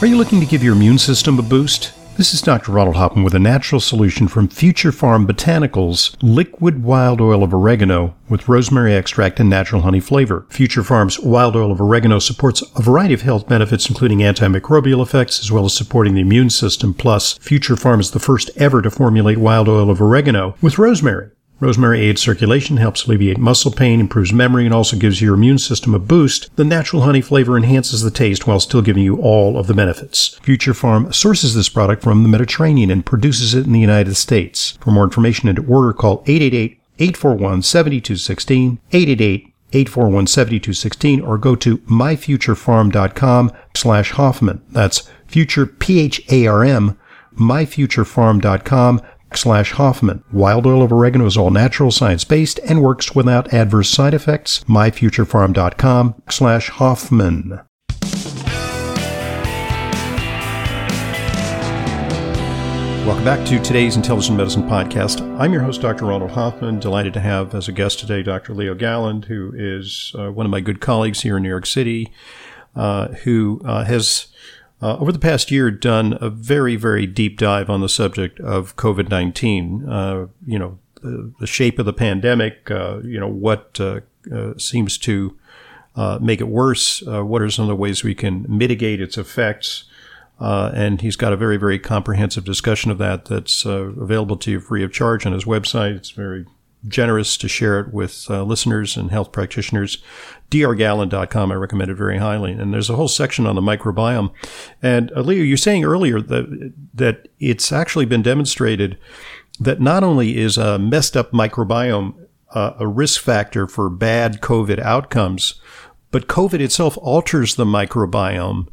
Are you looking to give your immune system a boost? This is Dr. Ronald Hoffman with a natural solution from Future Pharm Botanicals liquid wild oil of oregano with rosemary extract and natural honey flavor. Future Pharm's wild oil of oregano supports a variety of health benefits, including antimicrobial effects, as well as supporting the immune system. Plus, Future Pharm is the first ever to formulate wild oil of oregano with rosemary. Rosemary aids circulation, helps alleviate muscle pain, improves memory, and also gives your immune system a boost. The natural honey flavor enhances the taste while still giving you all of the benefits. Future Pharm sources this product from the Mediterranean and produces it in the United States. For more information and to order, call 888 841 7216, 888 841 7216, or go to myfuturepharm.com slash Hoffman. That's future, P-H-A-R-M, myfuturepharm.com slash Hoffman. Wild oil of oregano is all natural, science-based, and works without adverse side effects. myfuturepharm.com slash Hoffman. Welcome back to today's Intelligent Medicine Podcast. I'm your host, Dr. Ronald Hoffman. Delighted to have as a guest today Dr. Leo Galland, who is uh, one of my good colleagues here in New York City, uh, who uh, has uh, over the past year done a very, very deep dive on the subject of COVID 19. Uh, you know, the, the, shape of the pandemic, uh, you know, what uh, uh, seems to uh, make it worse, what are some of the ways we can mitigate its effects. and he's got a very, very comprehensive discussion of that that's available to you free of charge on his website. It's very generous to share it with listeners and health practitioners. drgalland.com, I recommend it very highly. And there's a whole section on the microbiome. And uh, Leo, you're saying earlier that, that it's actually been demonstrated that not only is a messed up microbiome uh, a risk factor for bad COVID outcomes, but COVID itself alters the microbiome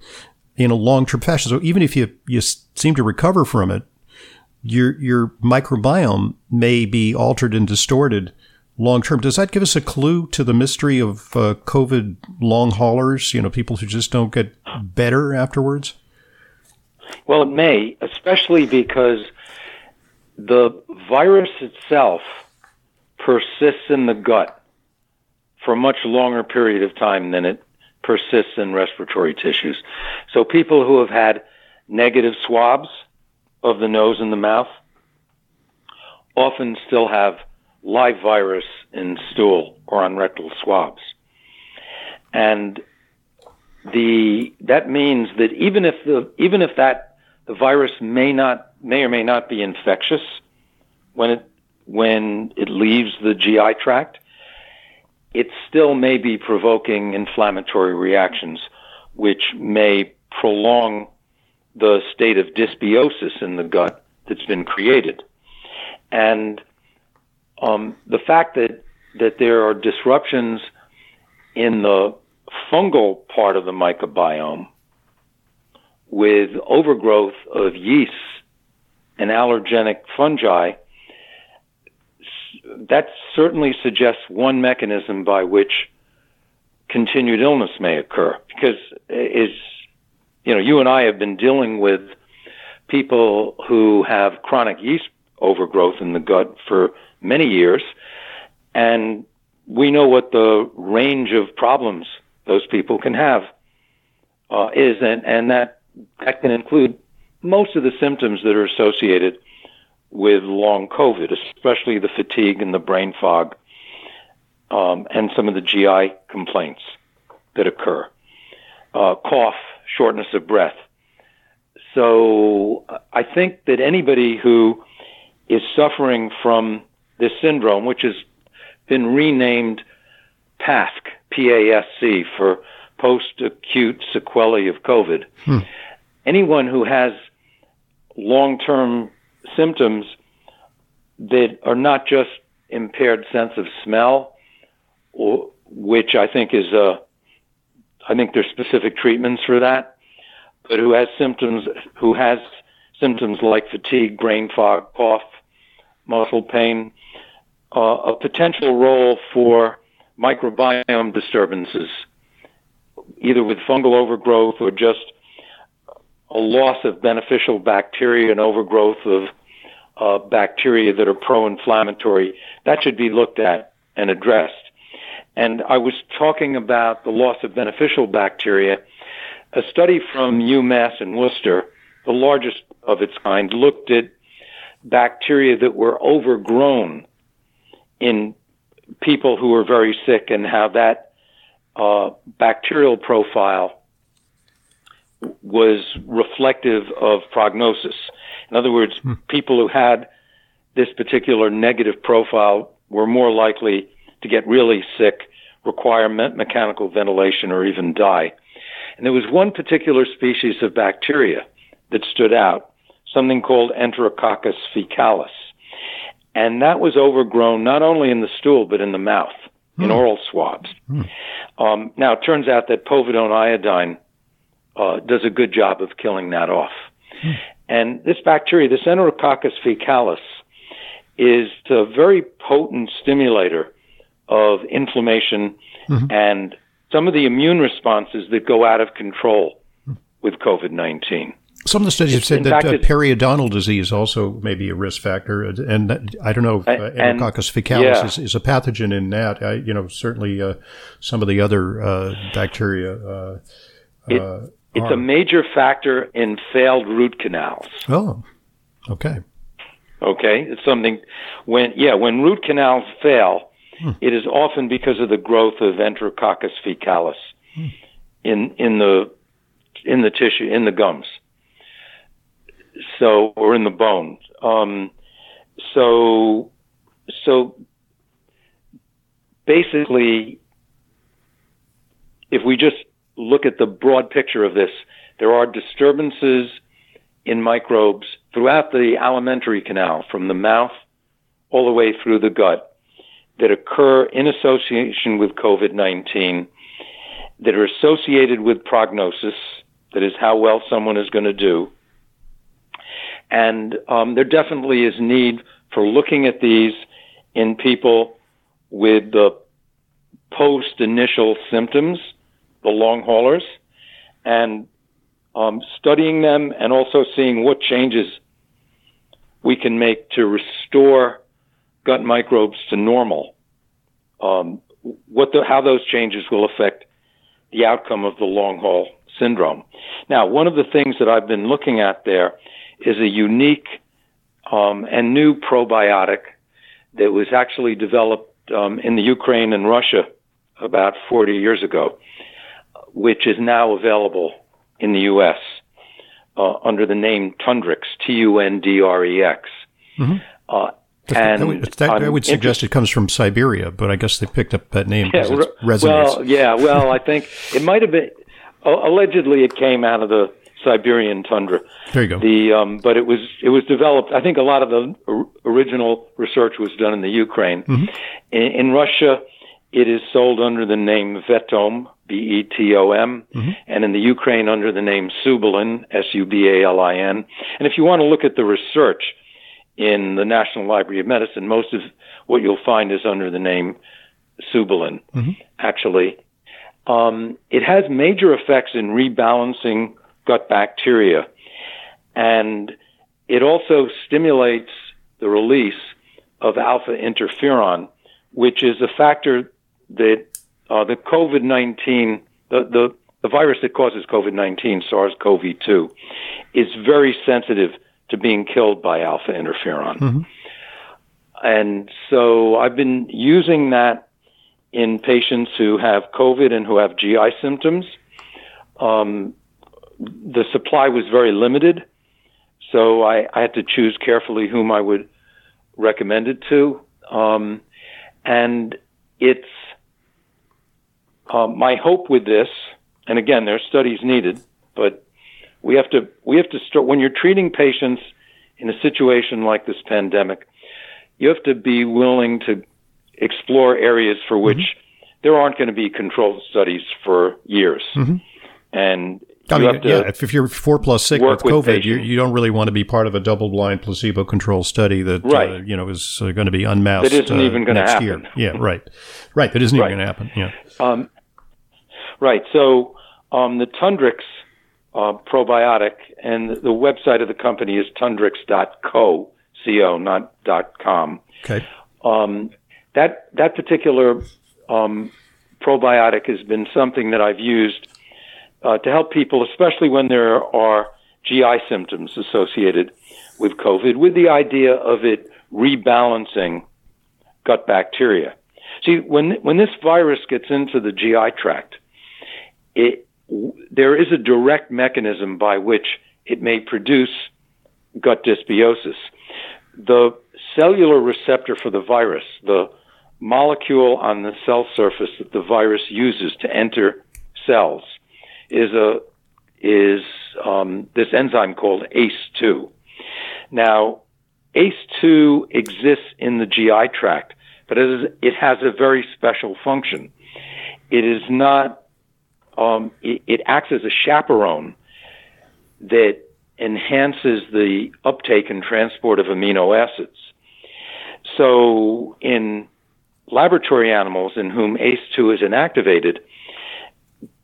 in a long-term fashion. So even if you, you seem to recover from it, your your microbiome may be altered and distorted long term. Does that give us a clue to the mystery of uh, COVID long haulers? You know, people who just don't get better afterwards. Well, it may, especially because the virus itself persists in the gut for a much longer period of time than it persists in respiratory tissues. So people who have had negative swabs of the nose and the mouth often still have live virus in stool or on rectal swabs. And the that means that even if the even if that the virus may not may or may not be infectious when it when it leaves the GI tract, it still may be provoking inflammatory reactions which may prolong the state of dysbiosis in the gut that's been created. And um, the fact that, that there are disruptions in the fungal part of the microbiome with overgrowth of yeasts and allergenic fungi, that certainly suggests one mechanism by which continued illness may occur. Because as you know, you and I have been dealing with people who have chronic yeast overgrowth in the gut for many years, and we know what the range of problems those people can have uh, is, and, and that that can include most of the symptoms that are associated with long COVID, especially the fatigue and the brain fog, um, and some of the GI complaints that occur. Uh, cough, shortness of breath. So I think that anybody who is suffering from this syndrome, which has been renamed PASC, P-A-S-C, for post-acute sequelae of COVID, hmm. anyone who has long-term symptoms that are not just impaired sense of smell, or, which I think is a I think there's specific treatments for that. But who has symptoms, who has symptoms like fatigue, brain fog, cough, muscle pain, uh, a potential role for microbiome disturbances, either with fungal overgrowth or just a loss of beneficial bacteria and overgrowth of uh, bacteria that are pro-inflammatory. That should be looked at and addressed. And I was talking about the loss of beneficial bacteria. a study from UMass and Worcester, the largest of its kind, looked at bacteria that were overgrown in people who were very sick and how that uh, bacterial profile was reflective of prognosis. In other words, hmm. people who had this particular negative profile were more likely to get really sick, require me- mechanical ventilation, or even die. And there was one particular species of bacteria that stood out, something called Enterococcus faecalis. And that was overgrown not only in the stool, but in the mouth, in hmm. oral swabs. Hmm. Um, now, it turns out that povidone iodine uh, does a good job of killing that off. Hmm. And this bacteria, this Enterococcus faecalis, is a very potent stimulator of inflammation mm-hmm. and some of the immune responses that go out of control with COVID 19. Some of the studies have said that uh, periodontal disease also may be a risk factor, and I don't know if uh, Enterococcus faecalis yeah. is, is, a pathogen in that. I, you know, certainly uh, some of the other uh, bacteria. Uh, it, uh, it's are. a major factor in failed root canals. Oh, okay. Okay, it's something when yeah when root canals fail, hmm. it is often because of the growth of Enterococcus faecalis hmm. in in the in the tissue in the gums. So or in the bones. Um, so so basically, if we just look at the broad picture of this, there are disturbances in microbes throughout the alimentary canal, from the mouth all the way through the gut, that occur in association with COVID 19, that are associated with prognosis, that is, how well someone is going to do. And um, there definitely is need for looking at these in people with the post initial symptoms, the long haulers, and um, studying them and also seeing what changes we can make to restore gut microbes to normal. Um, what the, how those changes will affect the outcome of the long haul syndrome. Now, one of the things that I've been looking at there is a unique um, and new probiotic that was actually developed um, in the Ukraine and Russia about 40 years ago, which is now available in the U.S. Uh, under the name Tundrex, T-U-N-D-R-E-X. Mm-hmm. Uh, and that would, that, I would suggest it comes from Siberia, but I guess they picked up that name because yeah, it resonates. Well, yeah, well, I think it might have been. allegedly, it came out of the Siberian tundra. There you go. The um, but it was it was developed. I think a lot of the original research was done in the Ukraine. Mm-hmm. In, in Russia, it is sold under the name Vetom, B E T O M, mm-hmm. and in the Ukraine under the name Subalin, S U B A L I N. And if you want to look at the research in the National Library of Medicine, most of what you'll find is under the name Subalin, mm-hmm. actually. Um, it has major effects in rebalancing gut bacteria, and it also stimulates the release of alpha interferon, which is a factor that uh, the COVID 19, the, the, the virus that causes COVID 19, SARS CoV 2, is very sensitive to being killed by alpha interferon. Mm-hmm. And so I've been using that in patients who have COVID and who have GI symptoms. Um, the supply was very limited, so I, I, had to choose carefully whom I would recommend it to. Um, and it's um, my hope with this, and again, there are studies needed, but we have to we have to start when you're treating patients in a situation like this pandemic. You have to be willing to explore areas for which mm-hmm. there aren't going to be controlled studies for years, mm-hmm. and I mean, yeah, if you're four plus sick with COVID, you, you, don't really want to be part of a double-blind placebo-controlled study that uh, right. uh, you know is uh, going to be unmasked. That isn't uh, even going to happen. Year. Yeah, right, right. That isn't right. even going to happen. Yeah. Um, Right. So um, the Tundrex uh, probiotic, and the website of the company is tundrex.co, co, not dot .com. Okay. Um, that that particular um, probiotic has been something that I've used uh, to help people, especially when there are GI symptoms associated with COVID, with the idea of it rebalancing gut bacteria. See, when when this virus gets into the GI tract, it there is a direct mechanism by which it may produce gut dysbiosis. The cellular receptor for the virus, the molecule on the cell surface that the virus uses to enter cells, is a is um, this enzyme called ACE2. Now, ACE2 exists in the GI tract, but it, is, it has a very special function. It is not, um, it, it acts as a chaperone that enhances the uptake and transport of amino acids. So, in laboratory animals in whom ACE2 is inactivated,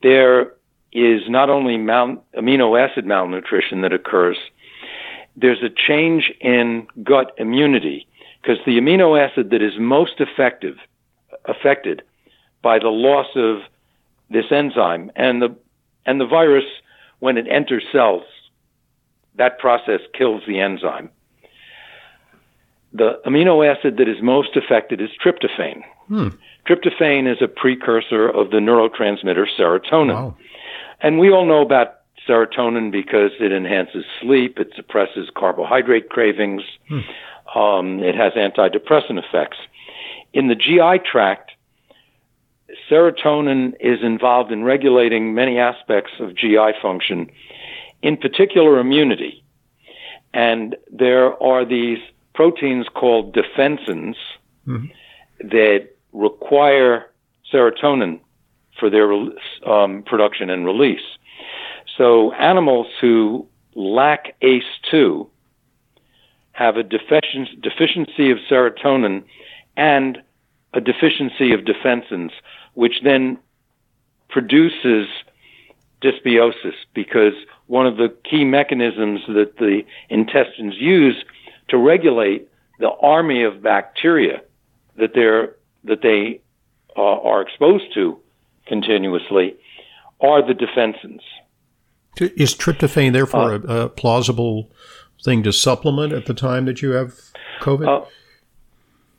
there is not only mal- amino acid malnutrition that occurs, there's a change in gut immunity because the amino acid that is most effective affected by the loss of this enzyme and the and the virus when it enters cells that process kills the enzyme the amino acid that is most affected is tryptophan hmm. tryptophan is a precursor of the neurotransmitter serotonin wow. And we all know about serotonin because it enhances sleep, it suppresses carbohydrate cravings, hmm. um, it has antidepressant effects. In the GI tract, serotonin is involved in regulating many aspects of GI function, in particular immunity. And there are these proteins called defensins mm-hmm. that require serotonin for their um, production and release. So animals who lack ACE2 have a deficiency of serotonin and a deficiency of defensins, which then produces dysbiosis because one of the key mechanisms that the intestines use to regulate the army of bacteria that they're that they uh, are exposed to continuously are the defensins. Is tryptophan therefore uh, a, a, plausible thing to supplement at the time that you have COVID? Uh,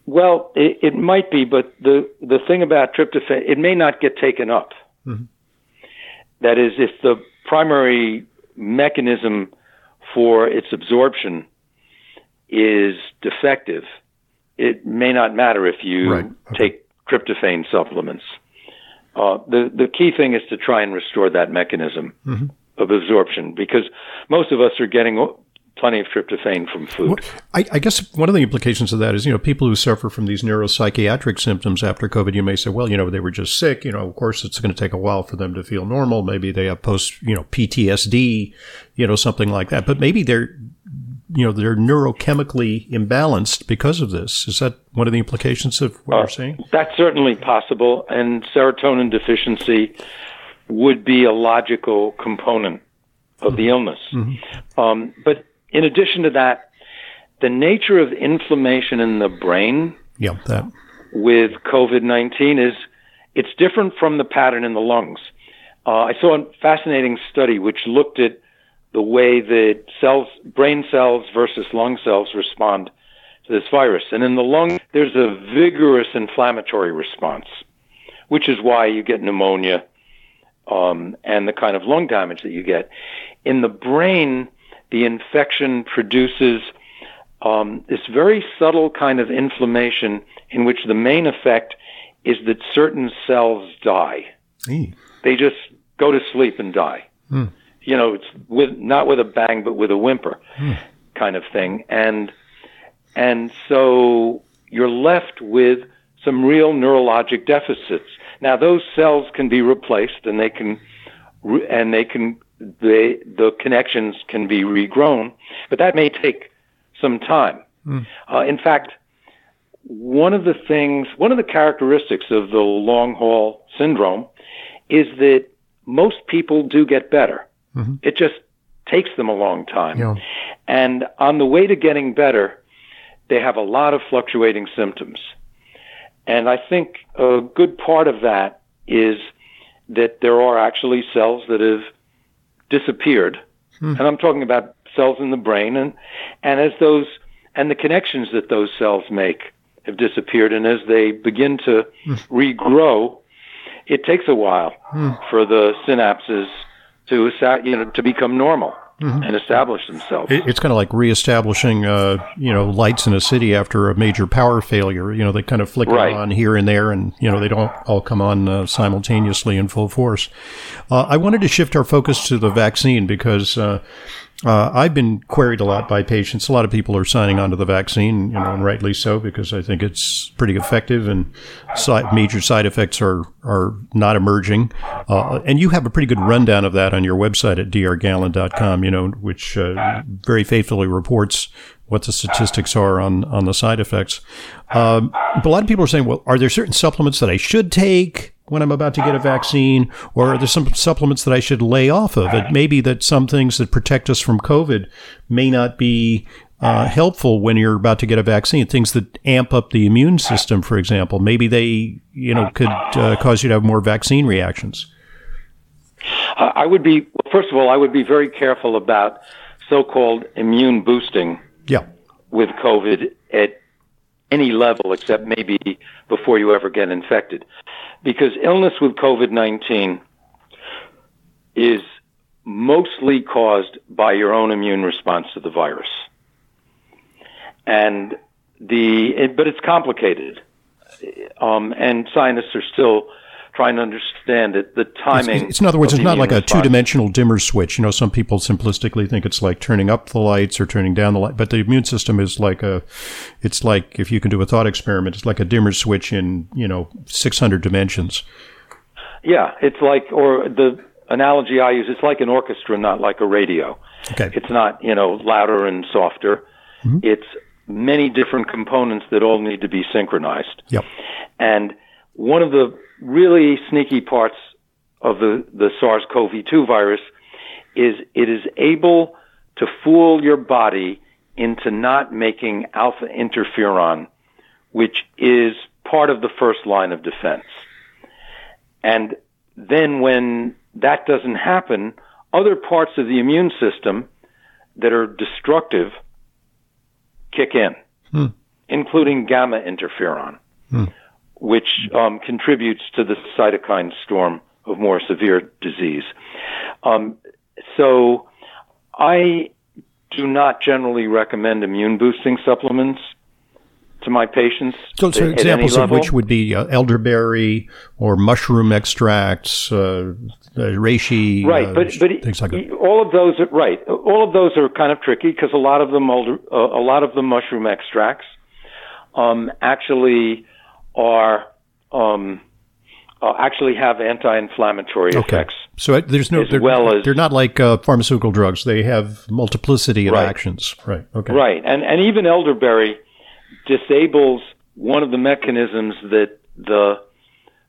well, it, it, might be, but the the thing about tryptophan, it may not get taken up. Mm-hmm. That is, if the primary mechanism for its absorption is defective, it may not matter if you right. okay. take tryptophan supplements. Uh, the the key thing is to try and restore that mechanism. Mm-hmm of absorption because most of us are getting plenty of tryptophan from food. I, I, guess one of the implications of that is, you know, people who suffer from these neuropsychiatric symptoms after COVID, you may say, well, you know, they were just sick. You know, of course, it's going to take a while for them to feel normal. Maybe they have post, you know, PTSD, you know, something like that. But maybe they're, you know, they're neurochemically imbalanced because of this. Is that one of the implications of what uh, you're saying? That's certainly possible. And serotonin deficiency would be a logical component of the mm-hmm. illness. Mm-hmm. Um, but in addition to that, the nature of inflammation in the brain yeah, that. with COVID 19 is it's different from the pattern in the lungs. Uh, I saw a fascinating study which looked at the way that cells, brain cells versus lung cells respond to this virus. And in the lung, there's a vigorous inflammatory response, which is why you get pneumonia um, and the kind of lung damage that you get. In the brain, the infection produces um, this very subtle kind of inflammation in which the main effect is that certain cells die. E. They just go to sleep and die. Mm. You know, it's with not with a bang, but with a whimper, mm. kind of thing. And and so you're left with some real neurologic deficits. Now those cells can be replaced, and they can, and they can, they, the connections can be regrown, but that may take some time. Mm. Uh, in fact, one of the things, one of the characteristics of the long haul syndrome is that most people do get better. Mm-hmm. It just takes them a long time. Yeah. And on the way to getting better, they have a lot of fluctuating symptoms. And I think a good part of that is that there are actually cells that have disappeared, hmm. and I'm talking about cells in the brain, and and as those and the connections that those cells make have disappeared, and as they begin to hmm. regrow, it takes a while hmm. for the synapses to you know to become normal mm-hmm. and establish themselves. it's kind of like reestablishing, uh, you know, lights in a city after a major power failure. You know, they kind of flicker right. on here and there, and you know, they don't all come on uh, simultaneously in full force. Uh, I wanted to shift our focus to the vaccine because uh, uh, I've been queried a lot by patients. A lot of people are signing on to the vaccine, you know, and rightly so, because I think it's pretty effective and side, major side effects are, are not emerging. Uh, and you have a pretty good rundown of that on your website at drgalland.com, you know, which uh, very faithfully reports what the statistics are on, on the side effects. Um, but a lot of people are saying, well, are there certain supplements that I should take? When I'm about to get a vaccine, or are there some supplements that I should lay off of? It may be that some things that protect us from COVID may not be uh, helpful when you're about to get a vaccine. Things that amp up the immune system, for example, maybe they you know could uh, cause you to have more vaccine reactions. I would be well, first of all, I would be very careful about so-called immune boosting. Yeah. With COVID at any level except maybe before you ever get infected because illness with COVID 19 is mostly caused by your own immune response to the virus. And the, but it's complicated. Um, and scientists are still trying to understand it, the timing. It's, it's in other words, it's not like a two dimensional dimmer switch. You know, some people simplistically think it's like turning up the lights or turning down the light, but the immune system is like a, it's like, if you can do a thought experiment, it's like a dimmer switch in, you know, 600 dimensions. Yeah, it's like, or the analogy I use, it's like an orchestra, not like a radio. Okay. It's not, you know, louder and softer. Mm-hmm. It's many different components that all need to be synchronized. Yep. And one of the really sneaky parts of the, the SARS-CoV-2 virus is it is able to fool your body into not making alpha interferon, which is part of the first line of defense. And then when that doesn't happen, other parts of the immune system that are destructive kick in, hmm. including gamma interferon. Hmm which um, contributes to the cytokine storm of more severe disease. Um, so I do not generally recommend immune boosting supplements to my patients. So, so examples of which would be uh, elderberry or mushroom extracts, uh, uh reishi, right? But but things like that. all of those are right. All of those are kind of tricky because a lot of them, uh, a lot of the mushroom extracts, um, actually are um, uh, actually have anti-inflammatory okay. effects. So there's no, they're, well as, they're not like uh, pharmaceutical drugs. They have multiplicity of right. actions. Right. Okay. Right. And and even elderberry disables one of the mechanisms that the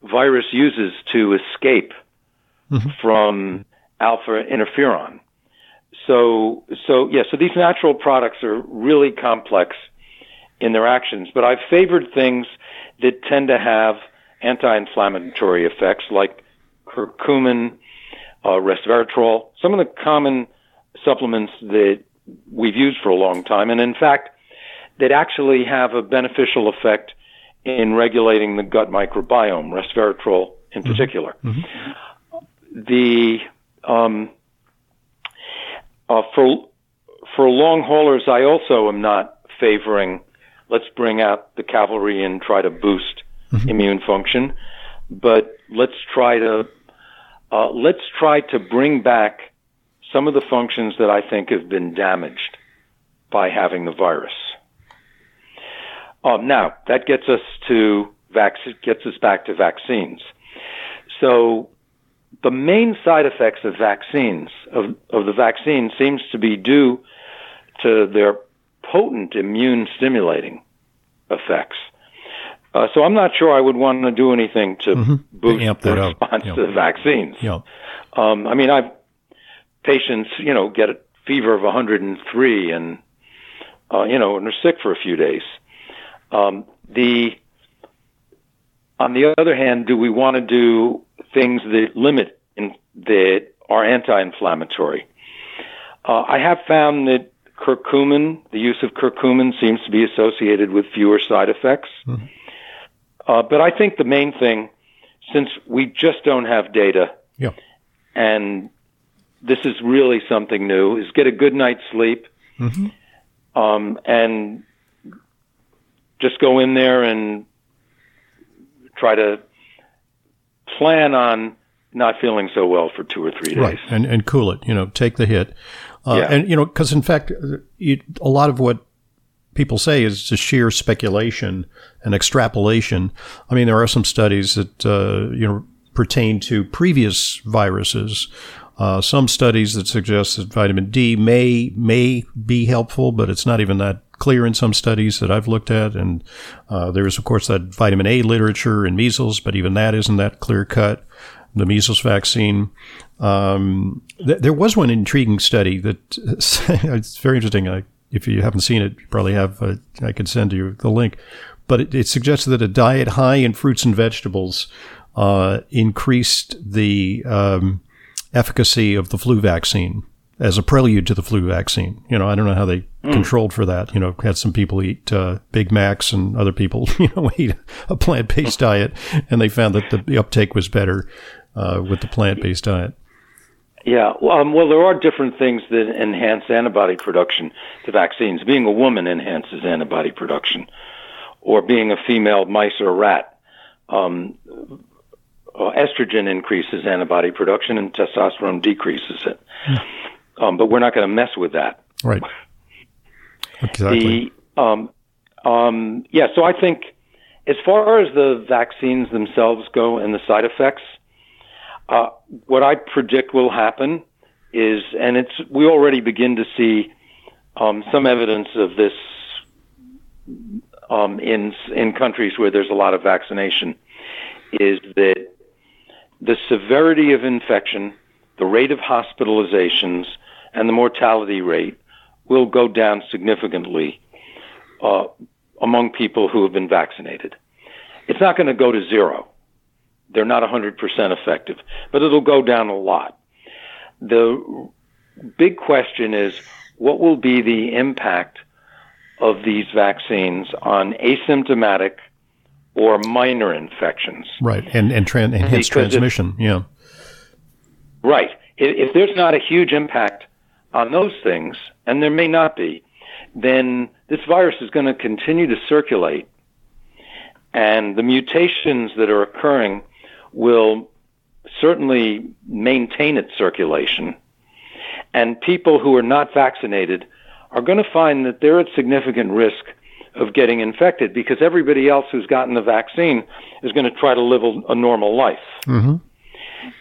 virus uses to escape mm-hmm. from alpha interferon. So so yeah. So these natural products are really complex in their actions, but I've favored things that tend to have anti-inflammatory effects like curcumin, uh, resveratrol, some of the common supplements that we've used for a long time, and in fact, that actually have a beneficial effect in regulating the gut microbiome, resveratrol in mm-hmm. particular. Mm-hmm. The um, uh, for for long haulers, I also am not favoring let's bring out the cavalry and try to boost mm-hmm. immune function, but let's try to uh, let's try to bring back some of the functions that I think have been damaged by having the virus. Um, now that gets us to vac- gets us back to vaccines. So the main side effects of vaccines of, of the vaccine seems to be due to their potent immune stimulating effects. Uh, so I'm not sure I would want to do anything to mm-hmm. boost the response to the vaccines. Yep. Um, I mean, I've patients, you know, get a fever of 103 and, uh, you know, and are sick for a few days. Um, the on the other hand, do we want to do things that limit in, that are anti-inflammatory. Uh, I have found that curcumin, the use of curcumin, seems to be associated with fewer side effects. Mm-hmm. Uh, but I think the main thing, since we just don't have data, yeah. and this is really something new, is get a good night's sleep, mm-hmm. um, and just go in there and try to plan on not feeling so well for two or three days. Right, and and cool it. You know, take the hit. Uh, yeah. And you know, because in fact, it, a lot of what people say is just sheer speculation and extrapolation. I mean, there are some studies that uh, you know pertain to previous viruses. Uh, some studies that suggest that vitamin D may may be helpful, but it's not even that clear in some studies that I've looked at. And uh, there's of course that vitamin A literature in measles, but even that isn't that clear cut. The measles vaccine. Um, th- there was one intriguing study that it's very interesting. I, if you haven't seen it, you probably have. Uh, I could send you the link, but it, it suggested that a diet high in fruits and vegetables uh, increased the um, efficacy of the flu vaccine as a prelude to the flu vaccine. You know, I don't know how they mm. controlled for that. You know, had some people eat uh, Big Macs and other people, you know, eat a plant based diet, and they found that the uptake was better uh, with the plant based diet. Yeah, um, well, there are different things that enhance antibody production to vaccines. Being a woman enhances antibody production, or being a female mice or rat. Um, uh, estrogen increases antibody production, and testosterone decreases it. Mm. Um, but we're not going to mess with that. Right. Exactly. The, um, um, yeah, so I think as far as the vaccines themselves go and the side effects, uh, what I predict will happen is, and it's we already begin to see um, some evidence of this um, in in countries where there's a lot of vaccination, is that the severity of infection, the rate of hospitalizations, and the mortality rate will go down significantly uh, among people who have been vaccinated. It's not going to go to zero they're not 100% effective, but it'll go down a lot. The big question is what will be the impact of these vaccines on asymptomatic or minor infections? Right, and, and, tran- and hence transmission, if, yeah. Right. If, if there's not a huge impact on those things, and there may not be, then this virus is going to continue to circulate. And the mutations that are occurring will certainly maintain its circulation. And people who are not vaccinated are going to find that they're at significant risk of getting infected because everybody else who's gotten the vaccine is going to try to live a, a normal life. Mm-hmm.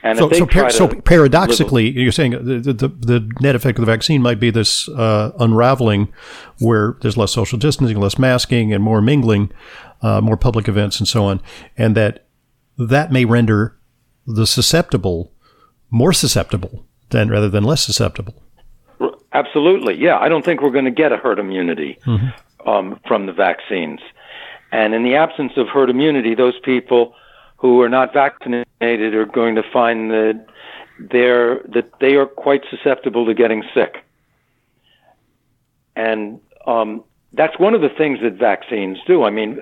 And so, so, par- so, paradoxically, you're saying the, the, the, net effect of the vaccine might be this uh, unraveling where there's less social distancing, less masking, and more mingling, uh, more public events, and so on. And that that may render the susceptible more susceptible than rather than less susceptible. Absolutely, yeah. I don't think we're going to get a herd immunity mm-hmm. um, from the vaccines, and in the absence of herd immunity, those people who are not vaccinated are going to find that they're that they are quite susceptible to getting sick, and um, that's one of the things that vaccines do. I mean,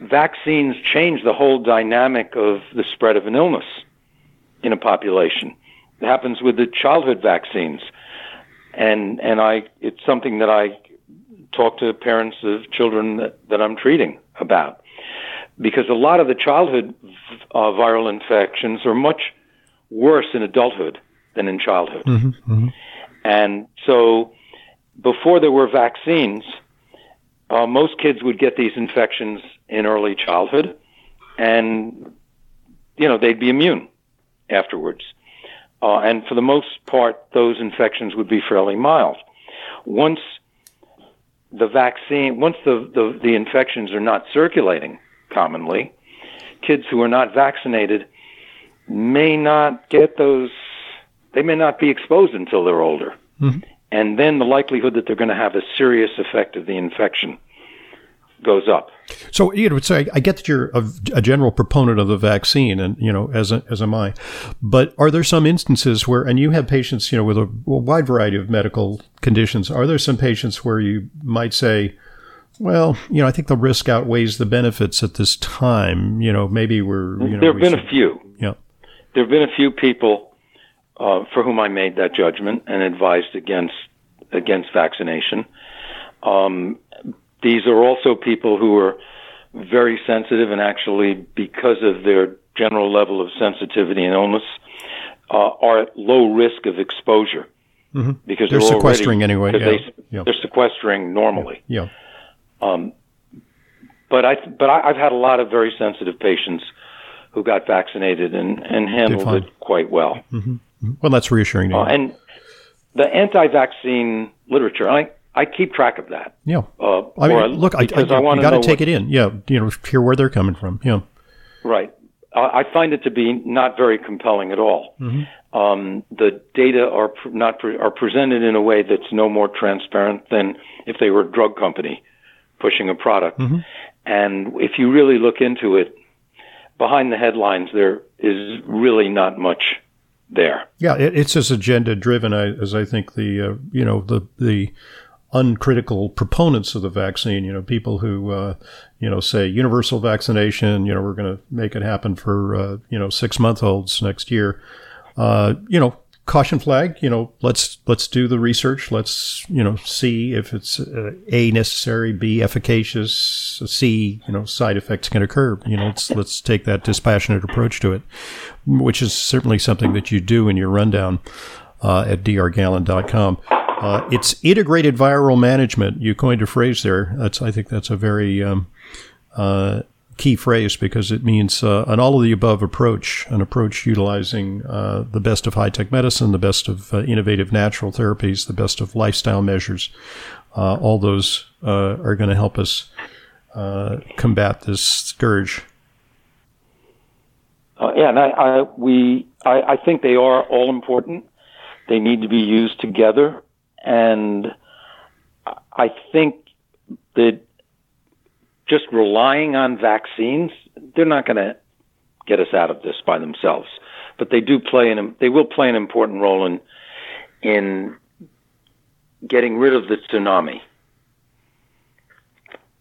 vaccines change the whole dynamic of the spread of an illness in a population. It happens with the childhood vaccines, and and I it's something that I talk to parents of children that, that I'm treating about because a lot of the childhood uh, viral infections are much worse in adulthood than in childhood, mm-hmm, mm-hmm. and so before there were vaccines, uh, most kids would get these infections in early childhood, and you know they'd be immune afterwards. Uh, and for the most part, those infections would be fairly mild. Once the vaccine, once the, the, the infections are not circulating commonly, kids who are not vaccinated may not get those, they may not be exposed until they're older. Mm-hmm. And then the likelihood that they're going to have a serious effect of the infection goes up. So you know, so I get that you're a, a, general proponent of the vaccine, and you know, as a, as am I. But are there some instances where, and you have patients, you know, with a, a wide variety of medical conditions, are there some patients where you might say, well, you know, I think the risk outweighs the benefits at this time. You know, maybe we're. You know, there have been should, a few. Yeah. There have been a few people uh, for whom I made that judgment and advised against against vaccination. Um, these are also people who are very sensitive and actually, because of their general level of sensitivity and illness, uh, are at low risk of exposure. Mm-hmm. Because they're, they're sequestering already, anyway. Yeah. They, yeah. They're sequestering normally. Yeah. yeah. Um, but I, but I, have had a lot of very sensitive patients who got vaccinated and, and handled it quite well. Mm-hmm. mm-hmm. Well, that's reassuring. Uh, and the anti-vaccine literature, I, I keep track of that. Yeah. Uh, I mean, look, I, I, I want to take what, it in. Yeah. You know, hear where they're coming from. Yeah. Right. I find it to be not very compelling at all. Mm-hmm. Um, the data are not pre- are presented in a way that's no more transparent than if they were a drug company pushing a product. Mm-hmm. And if you really look into it, behind the headlines, there is really not much there. Yeah, it, it's as agenda driven as I think the uh, you know the the uncritical proponents of the vaccine. You know, people who uh, you know say universal vaccination. You know, we're going to make it happen for uh, you know six month olds next year. Uh, you know, caution flag. You know, let's let's do the research. Let's you know see if it's uh, a necessary, b efficacious, c you know side effects can occur. You know, let's let's take that dispassionate approach to it, which is certainly something that you do in your rundown uh, at drgalland.com. Uh, it's integrated viral management. You coined a phrase there. That's I think that's a very um, uh, key phrase because it means uh, an all of the above approach, an approach utilizing uh, the best of high tech medicine, the best of uh, innovative natural therapies, the best of lifestyle measures. Uh, all those uh, are going to help us uh, combat this scourge. yeah, and I, I we I, I think they are all important. They need to be used together, and I think that just relying on vaccines, they're not going to get us out of this by themselves. But they do play an they will play an important role in in getting rid of the tsunami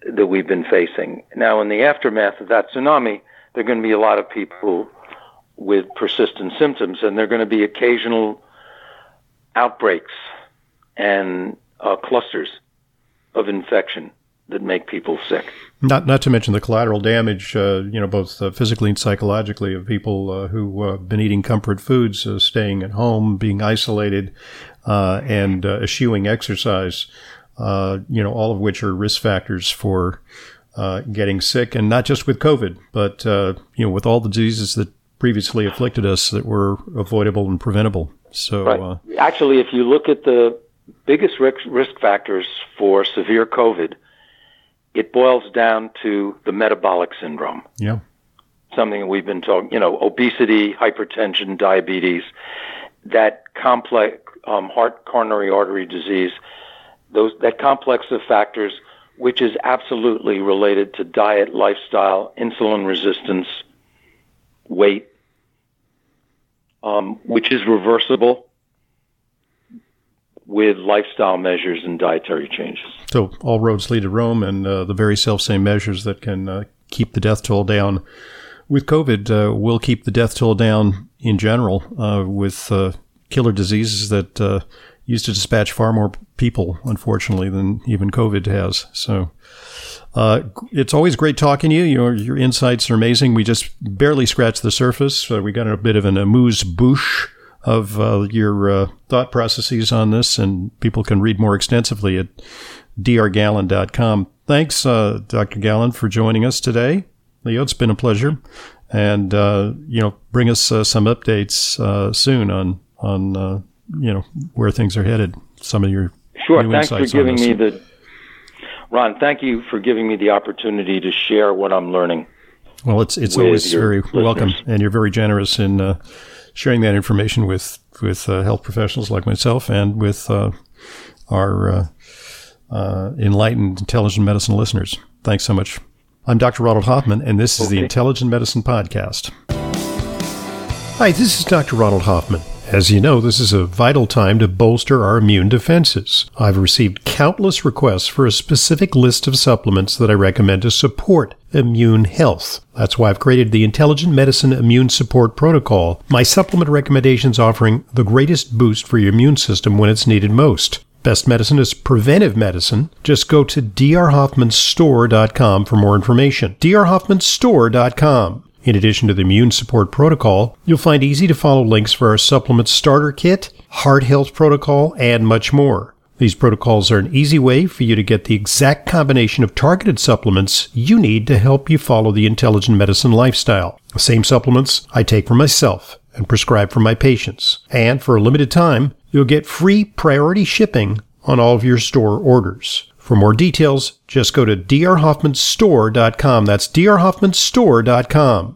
that we've been facing. Now, in the aftermath of that tsunami, there are going to be a lot of people with persistent symptoms, and there are going to be occasional outbreaks and uh, clusters of infection that make people sick. Not not to mention the collateral damage, uh, you know, both uh, physically and psychologically, of people uh, who have uh, been eating comfort foods, uh, staying at home, being isolated, uh, and eschewing exercise. you know, all of which are risk factors for getting sick, and not just with COVID, but you know, with all the diseases that previously afflicted us that were avoidable and preventable. So, right. actually, if you look at the biggest risk, risk factors for severe COVID it boils down to the metabolic syndrome. Yeah. Something we've been talking, you know, obesity, hypertension, diabetes, that complex um, heart coronary artery disease, those that complex of factors, which is absolutely related to diet, lifestyle, insulin resistance, weight, um, which is reversible with lifestyle measures and dietary changes. So all roads lead to Rome, and uh, the very self same measures that can uh, keep the death toll down with COVID uh, will keep the death toll down in general uh, with uh, killer diseases that uh, used to dispatch far more people, unfortunately, than even COVID has. So. it's always great talking to you. Your your insights are amazing. We just barely scratched the surface. we got a bit of an amuse bouche of uh, your uh, thought processes on this, and people can read more extensively at drgalland.com. Thanks, uh, Dr. Galland, for joining us today. Leo, it's been a pleasure, and uh, you know, bring us uh, some updates uh, soon on on you know where things are headed. Some of your sure. Thanks for giving me the Ron. Thank you for giving me the opportunity to share what I'm learning. Well, it's it's always very listeners. welcome, and you're very generous in sharing that information with with uh, health professionals like myself and with uh, our uh, uh, enlightened intelligent medicine listeners. Thanks so much. I'm Dr. Ronald Hoffman, and this is okay. the Intelligent Medicine Podcast. Hi, this is Dr. Ronald Hoffman. As you know, this is a vital time to bolster our immune defenses. I've received countless requests for a specific list of supplements that I recommend to support immune health. That's why I've created the Intelligent Medicine Immune Support Protocol, my supplement recommendations offering the greatest boost for your immune system when it's needed most. Best medicine is preventive medicine. Just go to drhoffmanstore.com for more information. drhoffmanstore.com. In addition to the immune support protocol, you'll find easy to follow links for our supplement starter kit, heart health protocol, and much more. These protocols are an easy way for you to get the exact combination of targeted supplements you need to help you follow the intelligent medicine lifestyle. The same supplements I take for myself and prescribe for my patients. And for a limited time, you'll get free priority shipping on all of your store orders. For more details, just go to drhoffmanstore.com. That's drhoffmanstore.com.